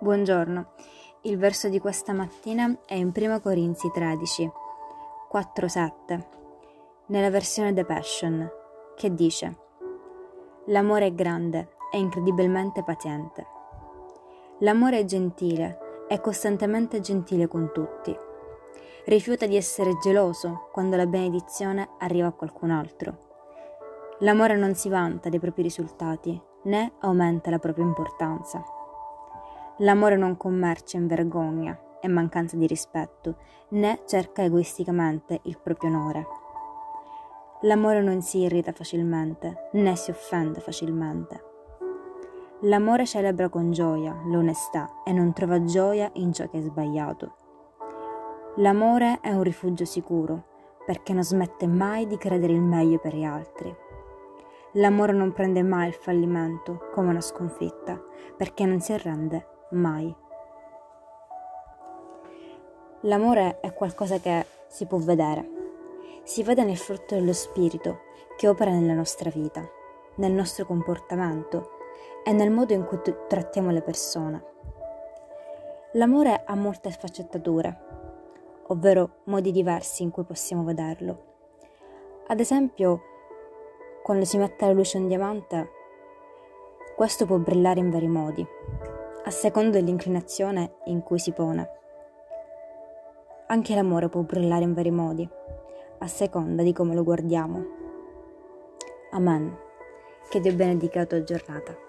Buongiorno. Il verso di questa mattina è in 1 Corinzi 13, 4-7, nella versione The Passion, che dice L'amore è grande e incredibilmente paziente. L'amore è gentile è costantemente gentile con tutti. Rifiuta di essere geloso quando la benedizione arriva a qualcun altro. L'amore non si vanta dei propri risultati né aumenta la propria importanza. L'amore non commercia in vergogna e mancanza di rispetto, né cerca egoisticamente il proprio onore. L'amore non si irrita facilmente, né si offende facilmente. L'amore celebra con gioia l'onestà e non trova gioia in ciò che è sbagliato. L'amore è un rifugio sicuro perché non smette mai di credere il meglio per gli altri. L'amore non prende mai il fallimento come una sconfitta perché non si arrende mai. L'amore è qualcosa che si può vedere. Si vede nel frutto dello spirito che opera nella nostra vita, nel nostro comportamento e nel modo in cui trattiamo le persone. L'amore ha molte sfaccettature, ovvero modi diversi in cui possiamo vederlo. Ad esempio, quando si mette alla luce un diamante, questo può brillare in vari modi a seconda dell'inclinazione in cui si pone. Anche l'amore può brillare in vari modi, a seconda di come lo guardiamo. Amen. Che Dio benedica la tua giornata.